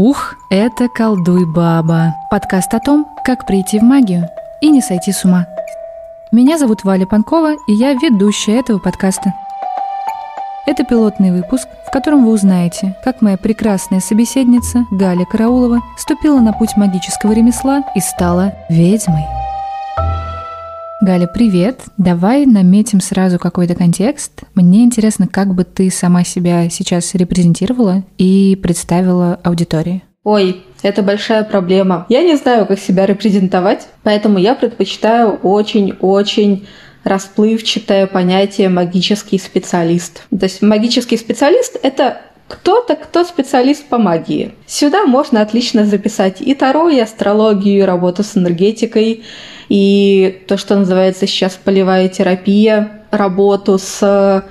Ух, это «Колдуй, баба» – подкаст о том, как прийти в магию и не сойти с ума. Меня зовут Валя Панкова, и я ведущая этого подкаста. Это пилотный выпуск, в котором вы узнаете, как моя прекрасная собеседница Галя Караулова ступила на путь магического ремесла и стала ведьмой. Галя, привет! Давай наметим сразу какой-то контекст. Мне интересно, как бы ты сама себя сейчас репрезентировала и представила аудитории. Ой, это большая проблема. Я не знаю, как себя репрезентовать, поэтому я предпочитаю очень-очень расплывчатое понятие магический специалист. То есть магический специалист – это кто-то, кто специалист по магии. Сюда можно отлично записать и таро, и астрологию, и работу с энергетикой, и то, что называется сейчас полевая терапия, работу с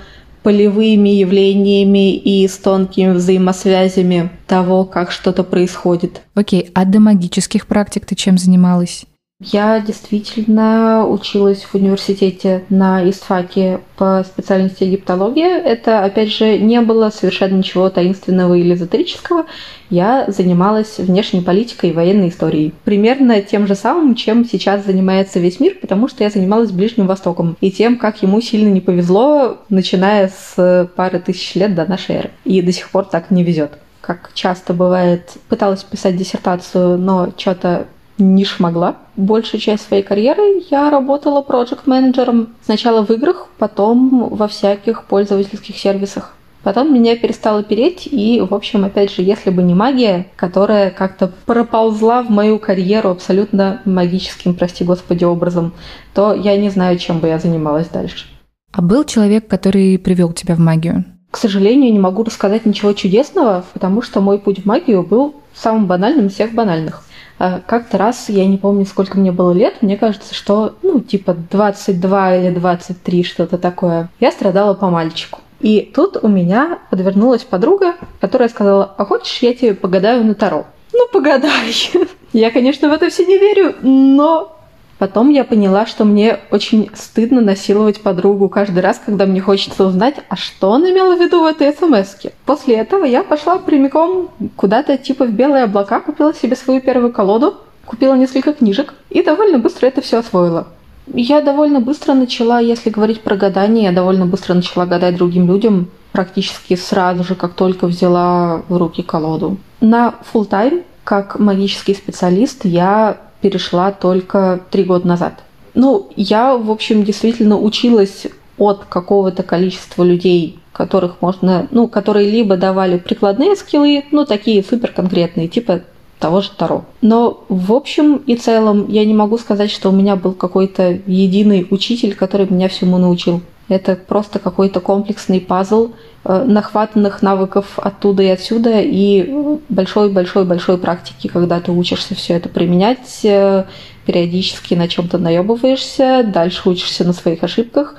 полевыми явлениями и с тонкими взаимосвязями того, как что-то происходит. Окей, а до магических практик ты чем занималась? Я действительно училась в университете на истфаке по специальности египтология. Это, опять же, не было совершенно ничего таинственного или эзотерического. Я занималась внешней политикой и военной историей. Примерно тем же самым, чем сейчас занимается весь мир, потому что я занималась Ближним Востоком и тем, как ему сильно не повезло, начиная с пары тысяч лет до нашей эры. И до сих пор так не везет как часто бывает, пыталась писать диссертацию, но что-то не шмогла. Большую часть своей карьеры я работала проект-менеджером сначала в играх, потом во всяких пользовательских сервисах. Потом меня перестало переть, и, в общем, опять же, если бы не магия, которая как-то проползла в мою карьеру абсолютно магическим, прости господи, образом, то я не знаю, чем бы я занималась дальше. А был человек, который привел тебя в магию? К сожалению, не могу рассказать ничего чудесного, потому что мой путь в магию был самым банальным из всех банальных. А, как-то раз, я не помню, сколько мне было лет, мне кажется, что, ну, типа 22 или 23, что-то такое. Я страдала по мальчику. И тут у меня подвернулась подруга, которая сказала, а хочешь, я тебе погадаю на Таро? Ну, погадай. Я, конечно, в это все не верю, но Потом я поняла, что мне очень стыдно насиловать подругу каждый раз, когда мне хочется узнать, а что она имела в виду в этой смс -ке. После этого я пошла прямиком куда-то типа в белые облака, купила себе свою первую колоду, купила несколько книжек и довольно быстро это все освоила. Я довольно быстро начала, если говорить про гадание, я довольно быстро начала гадать другим людям, практически сразу же, как только взяла в руки колоду. На full тайм как магический специалист я перешла только три года назад. Ну, я, в общем, действительно училась от какого-то количества людей, которых можно, ну, которые либо давали прикладные скиллы, ну, такие супер конкретные, типа того же Таро. Но в общем и целом я не могу сказать, что у меня был какой-то единый учитель, который меня всему научил. Это просто какой-то комплексный пазл э, нахватанных навыков оттуда и отсюда и большой-большой-большой практики, когда ты учишься все это применять, э, периодически на чем-то наебываешься, дальше учишься на своих ошибках,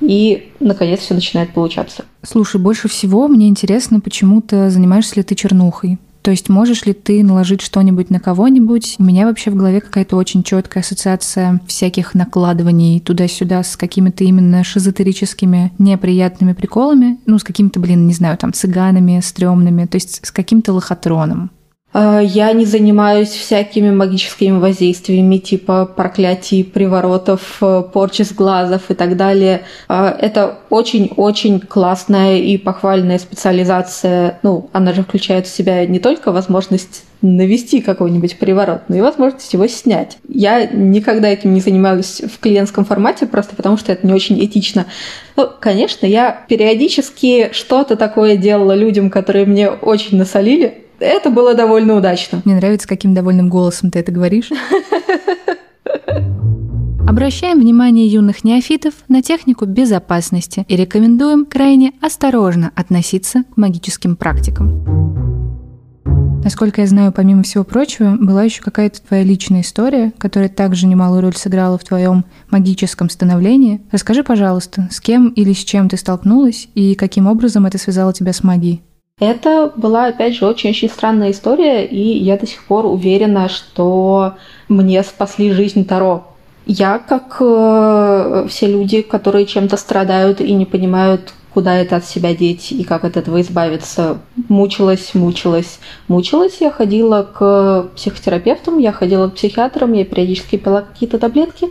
и, наконец, все начинает получаться. Слушай, больше всего мне интересно, почему ты занимаешься ли ты чернухой? То есть можешь ли ты наложить что-нибудь на кого-нибудь? У меня вообще в голове какая-то очень четкая ассоциация всяких накладываний туда-сюда с какими-то именно шизотерическими неприятными приколами, ну, с какими-то, блин, не знаю, там, цыганами, стрёмными, то есть с каким-то лохотроном. А, я не занимаюсь всякими магическими воздействиями типа проклятий, приворотов, э, порчи с глазов и так далее. А, это очень-очень классная и похвальная специализация. Ну, она же включает в себя не только возможность навести какой-нибудь приворот, но и возможность его снять. Я никогда этим не занималась в клиентском формате, просто потому что это не очень этично. Ну, конечно, я периодически что-то такое делала людям, которые мне очень насолили, это было довольно удачно. Мне нравится, каким довольным голосом ты это говоришь. Обращаем внимание юных неофитов на технику безопасности и рекомендуем крайне осторожно относиться к магическим практикам. Насколько я знаю, помимо всего прочего, была еще какая-то твоя личная история, которая также немалую роль сыграла в твоем магическом становлении. Расскажи, пожалуйста, с кем или с чем ты столкнулась и каким образом это связало тебя с магией? Это была, опять же, очень-очень странная история, и я до сих пор уверена, что мне спасли жизнь Таро. Я, как э, все люди, которые чем-то страдают и не понимают, куда это от себя деть и как от этого избавиться. Мучилась, мучилась, мучилась. Я ходила к психотерапевтам, я ходила к психиатрам, я периодически пила какие-то таблетки.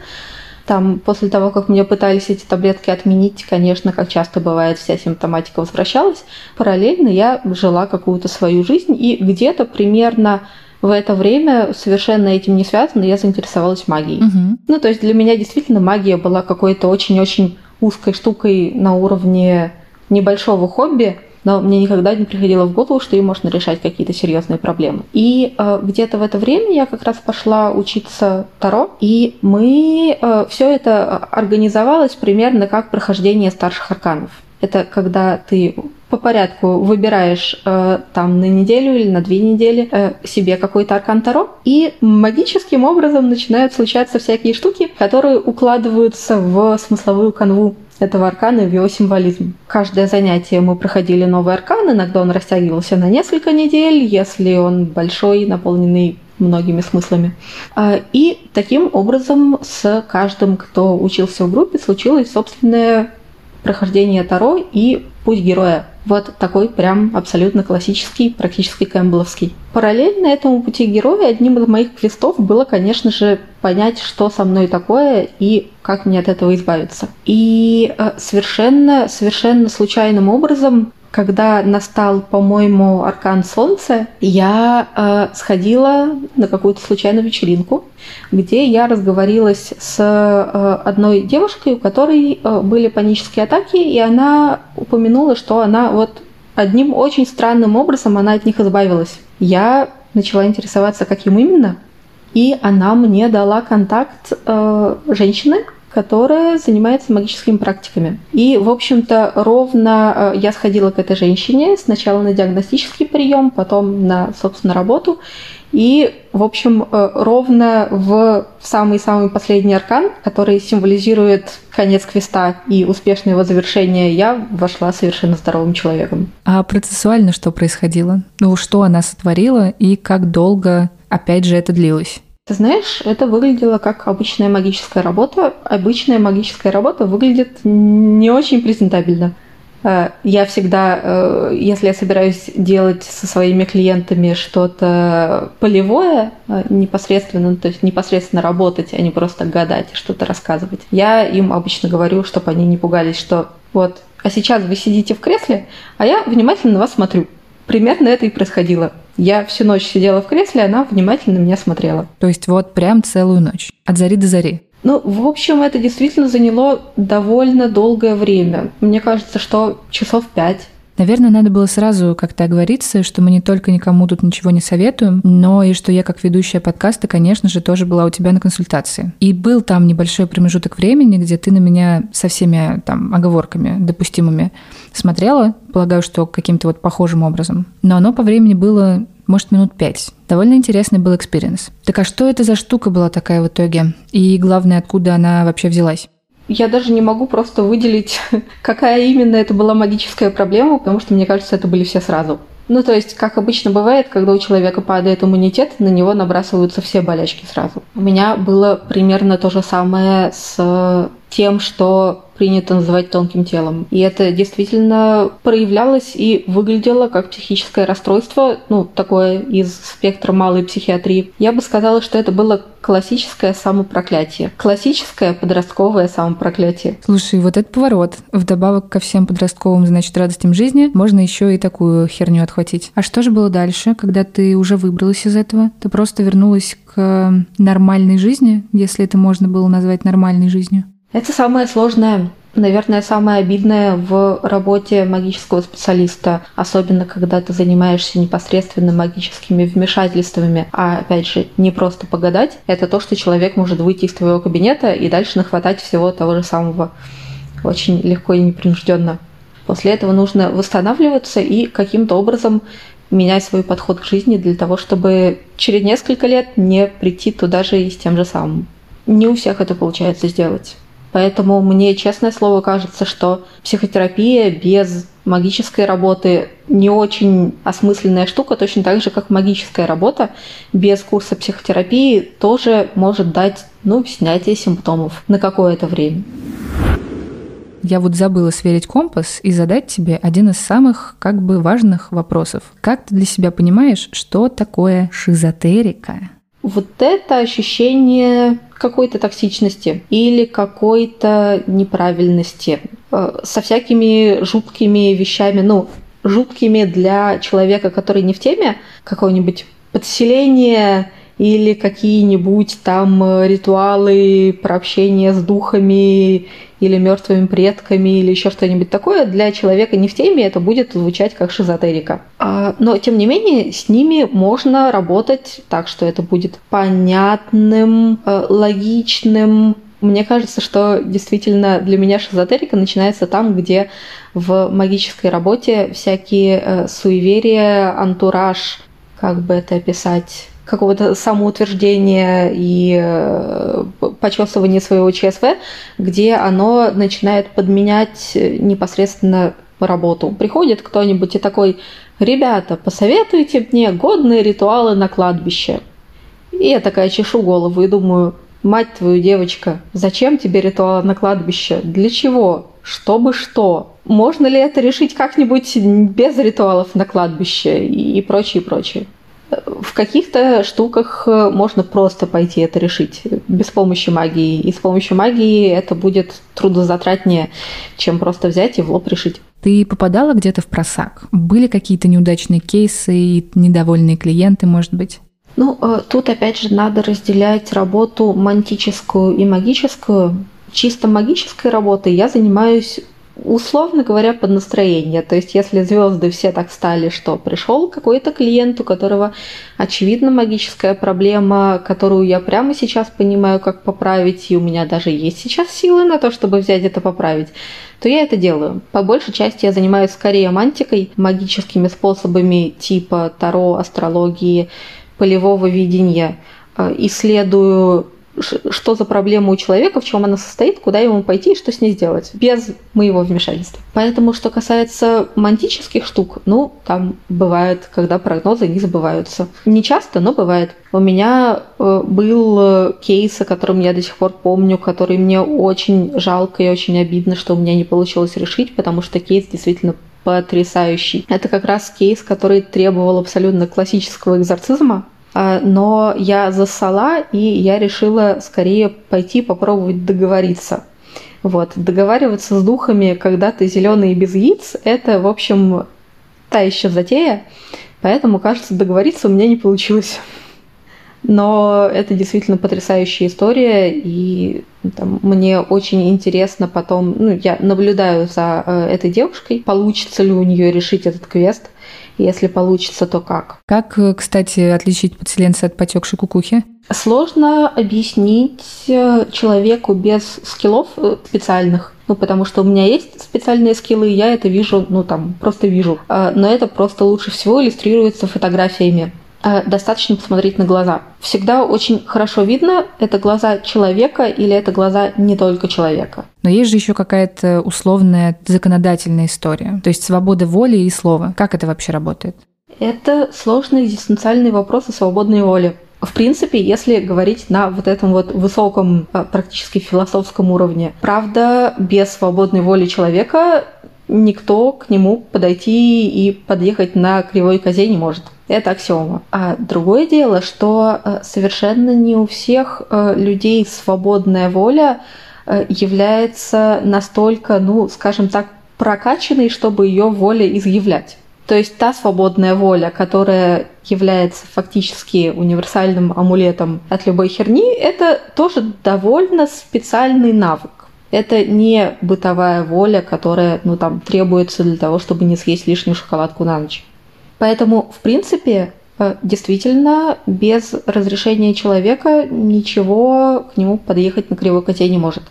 Там, после того, как мне пытались эти таблетки отменить, конечно, как часто бывает, вся симптоматика возвращалась. Параллельно я жила какую-то свою жизнь, и где-то примерно в это время, совершенно этим не связано, я заинтересовалась магией. Угу. Ну, то есть для меня действительно магия была какой-то очень-очень узкой штукой на уровне небольшого хобби, но мне никогда не приходило в голову, что им можно решать какие-то серьезные проблемы. И э, где-то в это время я как раз пошла учиться Таро, и мы э, все это организовалось примерно как прохождение старших арканов. Это когда ты по порядку выбираешь э, там на неделю или на две недели э, себе какой-то аркан Таро, и магическим образом начинают случаться всякие штуки, которые укладываются в смысловую канву этого аркана и в его символизм. Каждое занятие мы проходили новый аркан, иногда он растягивался на несколько недель, если он большой, наполненный многими смыслами. А, и таким образом с каждым, кто учился в группе, случилось собственное прохождение Таро и путь героя. Вот такой прям абсолютно классический, практически кэмпбелловский. Параллельно этому пути героя одним из моих квестов было, конечно же, понять, что со мной такое и как мне от этого избавиться. И э, совершенно, совершенно случайным образом когда настал, по-моему, аркан Солнца, я э, сходила на какую-то случайную вечеринку, где я разговорилась с э, одной девушкой, у которой э, были панические атаки, и она упомянула, что она вот одним очень странным образом она от них избавилась. Я начала интересоваться, каким именно, и она мне дала контакт э, женщины, которая занимается магическими практиками. И, в общем-то, ровно э, я сходила к этой женщине сначала на диагностический прием, потом на, собственно, работу. И, в общем, э, ровно в самый-самый последний аркан, который символизирует конец квеста и успешное его завершение, я вошла совершенно здоровым человеком. А процессуально что происходило? Ну, что она сотворила и как долго, опять же, это длилось? Ты знаешь, это выглядело как обычная магическая работа. Обычная магическая работа выглядит не очень презентабельно. Э, я всегда, э, если я собираюсь делать со своими клиентами что-то полевое, э, непосредственно, то есть непосредственно работать, а не просто гадать и что-то рассказывать, я им обычно говорю, чтобы они не пугались, что вот, а сейчас вы сидите в кресле, а я внимательно на вас смотрю. Примерно это и происходило. Я всю ночь сидела в кресле, она внимательно меня смотрела. То есть вот прям целую ночь, от зари до зари. Ну, в общем, это действительно заняло довольно долгое время. Мне кажется, что часов пять. Наверное, надо было сразу как-то оговориться, что мы не только никому тут ничего не советуем, но и что я как ведущая подкаста, конечно же, тоже была у тебя на консультации. И был там небольшой промежуток времени, где ты на меня со всеми там оговорками допустимыми смотрела, полагаю, что каким-то вот похожим образом. Но оно по времени было может, минут пять. Довольно интересный был experience. Так а что это за штука была такая в итоге? И главное, откуда она вообще взялась? Я даже не могу просто выделить, какая именно это была магическая проблема, потому что, мне кажется, это были все сразу. Ну, то есть, как обычно бывает, когда у человека падает иммунитет, на него набрасываются все болячки сразу. У меня было примерно то же самое с тем, что принято называть тонким телом. И это действительно проявлялось и выглядело как психическое расстройство, ну, такое из спектра малой психиатрии. Я бы сказала, что это было классическое самопроклятие. Классическое подростковое самопроклятие. Слушай, вот этот поворот. Вдобавок ко всем подростковым, значит, радостям жизни, можно еще и такую херню отхватить. А что же было дальше, когда ты уже выбралась из этого? Ты просто вернулась к нормальной жизни, если это можно было назвать нормальной жизнью? Это самое сложное наверное, самое обидное в работе магического специалиста, особенно когда ты занимаешься непосредственно магическими вмешательствами, а опять же, не просто погадать, это то, что человек может выйти из твоего кабинета и дальше нахватать всего того же самого очень легко и непринужденно. После этого нужно восстанавливаться и каким-то образом менять свой подход к жизни для того, чтобы через несколько лет не прийти туда же и с тем же самым. Не у всех это получается сделать. Поэтому мне, честное слово, кажется, что психотерапия без магической работы не очень осмысленная штука, точно так же, как магическая работа без курса психотерапии тоже может дать ну, снятие симптомов на какое-то время. Я вот забыла сверить компас и задать тебе один из самых как бы важных вопросов. Как ты для себя понимаешь, что такое шизотерика? Вот это ощущение какой-то токсичности или какой-то неправильности э, со всякими жуткими вещами, ну, жуткими для человека, который не в теме, какого-нибудь подселения или какие-нибудь там э, ритуалы про общение с духами или мертвыми предками или еще что-нибудь такое, для человека не в теме это будет звучать как шизотерика. А, но, тем не менее, с ними можно работать так, что это будет понятным, э, логичным, мне кажется, что действительно для меня шизотерика начинается там, где в магической работе всякие э, суеверия, антураж, как бы это описать, какого-то самоутверждения и э, почесывания своего ЧСВ, где оно начинает подменять непосредственно работу. Приходит кто-нибудь и такой, ребята, посоветуйте мне годные ритуалы на кладбище. И я такая чешу голову и думаю, мать твою, девочка, зачем тебе ритуалы на кладбище? Для чего? Чтобы что? Можно ли это решить как-нибудь без ритуалов на кладбище и прочее, прочее? В каких-то штуках э, можно просто пойти это решить без помощи магии. И с помощью магии это будет трудозатратнее, чем просто взять и в лоб решить. Ты попадала где-то в просак? Были какие-то неудачные кейсы и недовольные клиенты, может быть? Ну, э, тут опять же надо разделять работу мантическую и магическую. Чисто магической работой я занимаюсь условно говоря, под настроение. То есть, если звезды все так стали, что пришел какой-то клиент, у которого очевидно магическая проблема, которую я прямо сейчас понимаю, как поправить, и у меня даже есть сейчас силы на то, чтобы взять это поправить, то я это делаю. По большей части я занимаюсь скорее мантикой, магическими способами типа таро, астрологии, полевого видения, э, исследую что за проблема у человека, в чем она состоит, куда ему пойти и что с ней сделать, без моего вмешательства. Поэтому, что касается мантических штук, ну, там бывает, когда прогнозы не забываются. Не часто, но бывает. У меня э, был кейс, о котором я до сих пор помню, который мне очень жалко и очень обидно, что у меня не получилось решить, потому что кейс действительно потрясающий. Это как раз кейс, который требовал абсолютно классического экзорцизма, но я засала, и я решила скорее пойти попробовать договориться. Вот, договариваться с духами, когда ты зеленый и без яиц, это, в общем, та еще затея. Поэтому, кажется, договориться у меня не получилось. Но это действительно потрясающая история, и там, мне очень интересно потом, ну, я наблюдаю за э, этой девушкой, получится ли у нее решить этот квест. Если получится, то как? Как, э, кстати, отличить подселенца от потекшей кукухи? Сложно объяснить э, человеку без скиллов э, специальных. Ну, потому что у меня есть специальные скиллы, я это вижу, ну, там, просто вижу. А, но это просто лучше всего иллюстрируется фотографиями. Э, достаточно посмотреть на глаза. Всегда очень хорошо видно, это глаза человека или это глаза не только человека. Но есть же еще какая-то условная законодательная история, то есть свобода воли и слова. Как это вообще работает? Это сложный экзистенциальный вопрос о свободной воле. В принципе, если говорить на вот этом вот высоком, э, практически философском уровне, правда, без свободной воли человека никто к нему подойти и подъехать на кривой козе не может. Это аксиома. А другое дело, что э, совершенно не у всех э, людей свободная воля является настолько, ну, скажем так, прокачанной, чтобы ее воля изъявлять. То есть та свободная воля, которая является фактически универсальным амулетом от любой херни, это тоже довольно специальный навык. Это не бытовая воля, которая ну, там, требуется для того, чтобы не съесть лишнюю шоколадку на ночь. Поэтому, в принципе, э, действительно, без разрешения человека ничего к нему подъехать на кривой коте не может.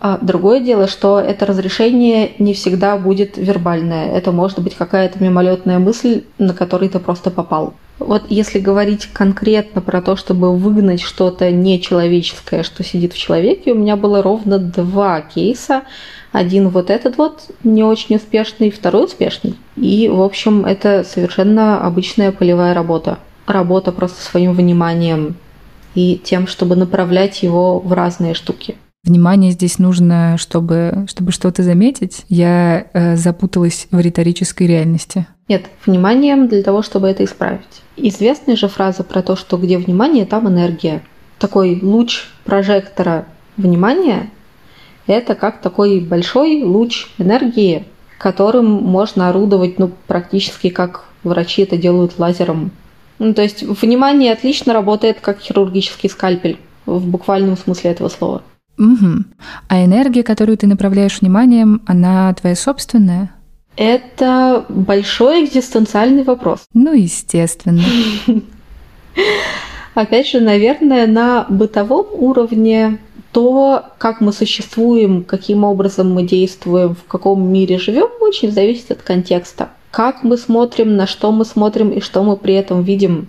А другое дело, что это разрешение не всегда будет вербальное. Это может быть какая-то мимолетная мысль, на которой ты просто попал. Вот если говорить конкретно про то, чтобы выгнать что-то нечеловеческое, что сидит в человеке, у меня было ровно два кейса. Один вот этот вот не очень успешный, второй успешный. И, в общем, это совершенно обычная полевая работа. Работа просто своим вниманием и тем, чтобы направлять его в разные штуки. Внимание здесь нужно, чтобы, чтобы что-то заметить. Я э, запуталась в риторической реальности. Нет, вниманием для того, чтобы это исправить. Известная же фраза про то, что где внимание, там энергия. Такой луч прожектора внимания – это как такой большой луч энергии, которым можно орудовать ну, практически как врачи это делают лазером. Ну, то есть внимание отлично работает как хирургический скальпель в буквальном смысле этого слова. Угу. А энергия, которую ты направляешь вниманием, она твоя собственная? Это большой экзистенциальный вопрос. Ну, естественно. Опять же, наверное, на бытовом уровне то, как мы существуем, каким образом мы действуем, в каком мире живем, очень зависит от контекста. Как мы смотрим, на что мы смотрим и что мы при этом видим.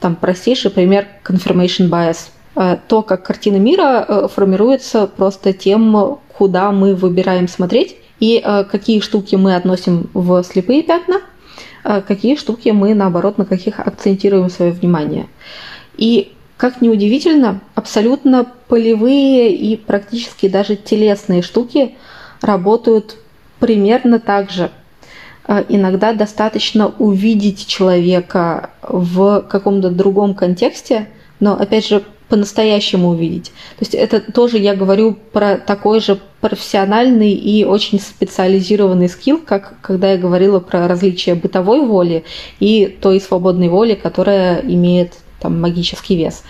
Там простейший пример confirmation bias. Э, то, как картина мира э, формируется просто тем, куда мы выбираем смотреть и э, какие штуки мы относим в слепые пятна, какие штуки мы, наоборот, на каких акцентируем свое внимание. И как ни удивительно, абсолютно полевые и практически даже телесные штуки работают примерно так же. Иногда достаточно увидеть человека в каком-то другом контексте, но опять же по-настоящему увидеть. То есть это тоже я говорю про такой же профессиональный и очень специализированный скилл, как когда я говорила про различие бытовой воли и той свободной воли, которая имеет там магический вес.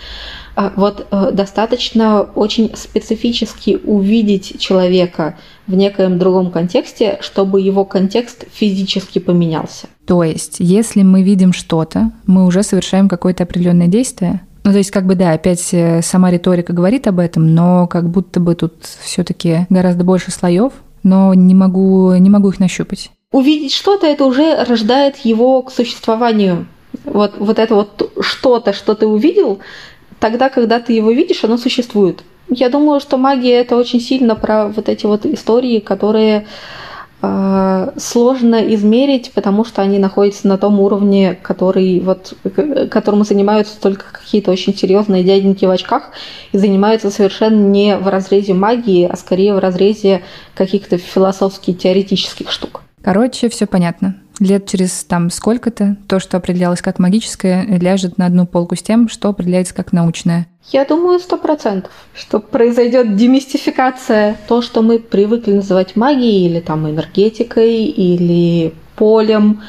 А вот э, достаточно очень специфически увидеть человека в некоем другом контексте, чтобы его контекст физически поменялся. То есть, если мы видим что-то, мы уже совершаем какое-то определенное действие? Ну, то есть, как бы, да, опять э, сама риторика говорит об этом, но как будто бы тут все-таки гораздо больше слоев, но не могу, не могу их нащупать. Увидеть что-то, это уже рождает его к существованию. Вот, вот это вот что-то, что ты увидел, тогда, когда ты его видишь, оно существует. Я думаю, что магия это очень сильно про вот эти вот истории, которые сложно измерить, потому что они находятся на том уровне, который вот, которым занимаются только какие-то очень серьезные дяденьки в очках и занимаются совершенно не в разрезе магии, а скорее в разрезе каких-то философских теоретических штук. Короче, все понятно лет через там сколько-то то, что определялось как магическое, ляжет на одну полку с тем, что определяется как научное. Я думаю, сто процентов, что произойдет демистификация. То, что мы привыкли называть магией или там энергетикой или полем,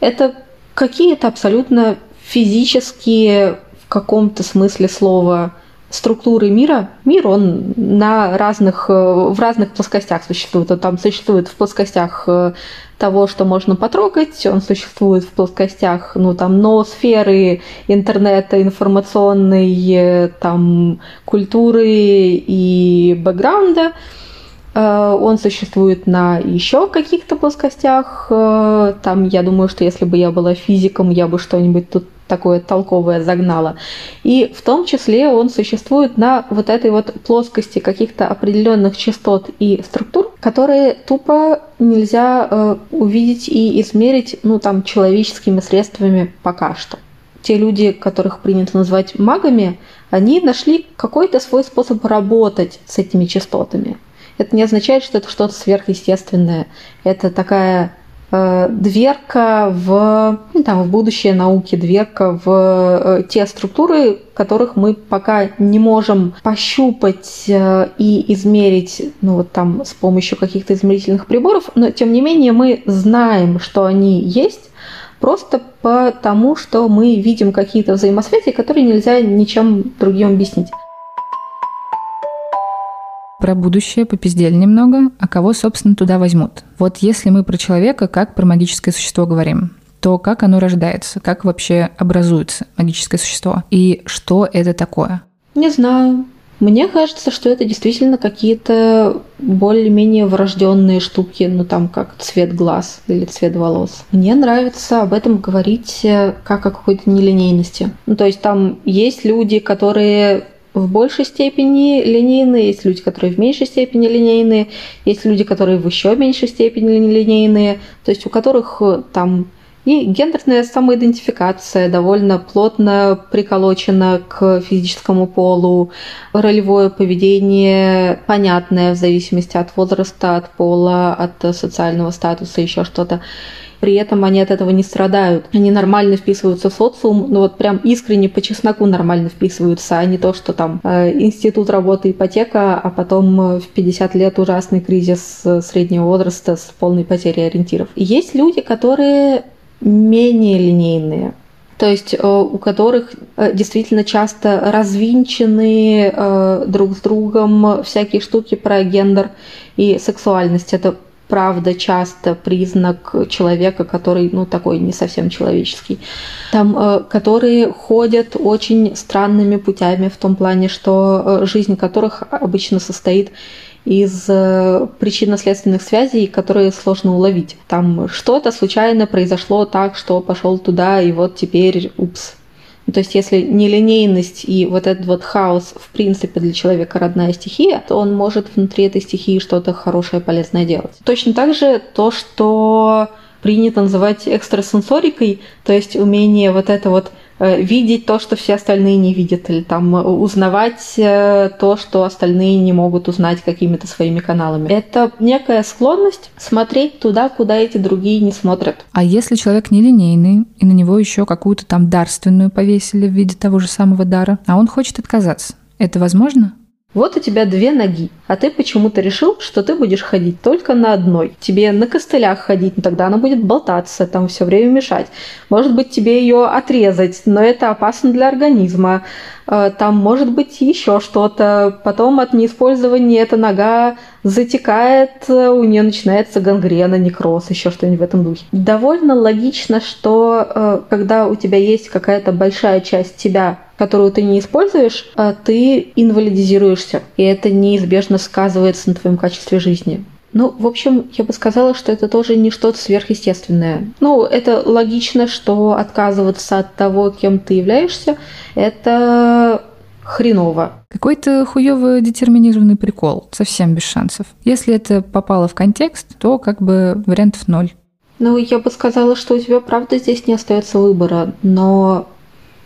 это какие-то абсолютно физические в каком-то смысле слова структуры мира. Мир, он на разных, в разных плоскостях существует. Он там существует в плоскостях э, того, что можно потрогать. Он существует в плоскостях, ну, там, ноосферы, интернета, информационной, э, там, культуры и бэкграунда. Э, он существует на еще каких-то плоскостях. Э, там, я думаю, что если бы я была физиком, я бы что-нибудь тут такое толковое загнала. И в том числе он существует на вот этой вот плоскости каких-то определенных частот и структур, которые тупо нельзя э, увидеть и измерить, ну, там, человеческими средствами пока что. Те люди, которых принято называть магами, они нашли какой-то свой способ работать с этими частотами. Это не означает, что это что-то сверхъестественное. Это такая дверка в, ну, там, в будущее науки, дверка в э, те структуры, которых мы пока не можем пощупать э, и измерить ну, вот там, с помощью каких-то измерительных приборов, но тем не менее мы знаем, что они есть, просто потому, что мы видим какие-то взаимосвязи, которые нельзя ничем другим объяснить про будущее попиздели немного, а кого, собственно, туда возьмут. Вот если мы про человека, как про магическое существо говорим, то как оно рождается, как вообще образуется магическое существо и что это такое? Не знаю. Мне кажется, что это действительно какие-то более-менее врожденные штуки, ну там как цвет глаз или цвет волос. Мне нравится об этом говорить э, как о какой-то нелинейности. Ну то есть там есть люди, которые в большей степени линейные, есть люди, которые в меньшей степени линейные, есть люди, которые в еще меньшей степени линейные, то есть у которых э, там И гендерная самоидентификация довольно плотно приколочена к физическому полу, ролевое поведение понятное в зависимости от возраста, от пола, от социального статуса, еще что-то при этом они от этого не страдают. Они нормально вписываются в социум, ну вот прям искренне по чесноку нормально вписываются, а не то, что там э, институт работы ипотека, а потом э, в 50 лет ужасный кризис э, среднего возраста с полной потерей ориентиров. Есть люди, которые менее линейные, то есть у которых действительно часто развинчены друг с другом всякие штуки про гендер и сексуальность. Это правда часто признак человека, который, ну, такой не совсем человеческий. Там, э, которые ходят очень странными путями в том плане, что э, жизнь которых обычно состоит из э, причинно-следственных связей, которые сложно уловить. Там что-то случайно произошло так, что пошел туда, и вот теперь, упс, то есть если нелинейность и вот этот вот хаос в принципе для человека родная стихия, то он может внутри этой стихии что-то хорошее, полезное делать. Точно так же то, что принято называть экстрасенсорикой, то есть умение вот это вот видеть то, что все остальные не видят, или там э, узнавать э, то, что остальные не могут узнать какими-то своими каналами. Это некая склонность смотреть туда, куда эти другие не смотрят. А если человек нелинейный, и на него еще какую-то там дарственную повесили в виде того же самого дара, а он хочет отказаться, это возможно? Вот у тебя две ноги, а ты почему-то решил, что ты будешь ходить только на одной. Тебе на костылях ходить, но тогда она будет болтаться, там все время мешать. Может быть, тебе ее отрезать, но это опасно для организма. Э, там может быть еще что-то. Потом от неиспользования эта нога затекает, у нее начинается гангрена, некроз, еще что-нибудь в этом духе. Довольно логично, что э, когда у тебя есть какая-то большая часть тебя, которую ты не используешь, а ты инвалидизируешься, и это неизбежно сказывается на твоем качестве жизни. Ну, в общем, я бы сказала, что это тоже не что-то сверхъестественное. Ну, это логично, что отказываться от того, кем ты являешься, это хреново. Какой-то хуёво детерминированный прикол, совсем без шансов. Если это попало в контекст, то как бы вариантов ноль. Ну, я бы сказала, что у тебя, правда, здесь не остается выбора, но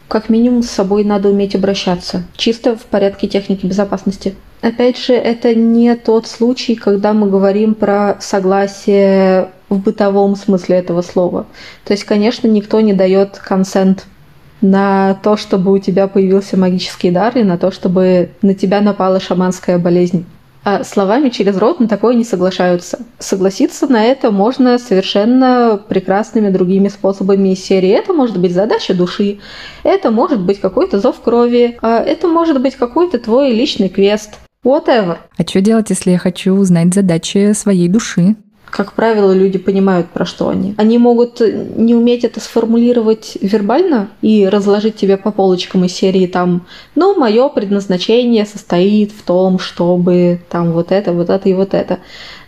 как минимум с собой надо уметь обращаться, чисто в порядке техники безопасности. Опять же, это не тот случай, когда мы говорим про согласие в бытовом смысле этого слова. То есть, конечно, никто не дает консент на то, чтобы у тебя появился магический дар и на то, чтобы на тебя напала шаманская болезнь а словами через рот на такое не соглашаются. Согласиться на это можно совершенно прекрасными другими способами из серии. Это может быть задача души, это может быть какой-то зов крови, а это может быть какой-то твой личный квест. Whatever. А что делать, если я хочу узнать задачи своей души? Как правило, люди понимают, про что они. Они могут не уметь это сформулировать вербально и разложить тебе по полочкам из серии там, ну, мое предназначение состоит в том, чтобы там вот это, вот это и вот это.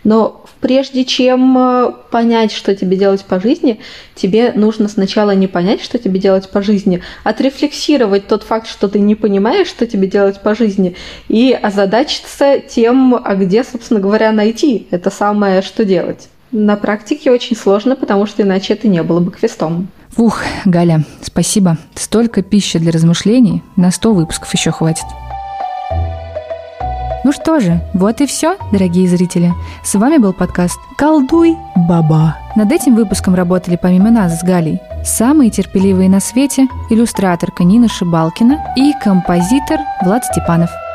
Но прежде чем э, понять, что тебе делать по жизни, тебе нужно сначала не понять, что тебе делать по жизни, отрефлексировать тот факт, что ты не понимаешь, что тебе делать по жизни, и озадачиться тем, а где, собственно говоря, найти это самое, что делать. На практике очень сложно, потому что иначе это не было бы квестом. Ух, Галя, спасибо. Столько пищи для размышлений, на 100 выпусков еще хватит. Ну что же, вот и все, дорогие зрители. С вами был подкаст «Колдуй, баба». Над этим выпуском работали помимо нас с Галей самые терпеливые на свете иллюстраторка Нина Шибалкина и композитор Влад Степанов –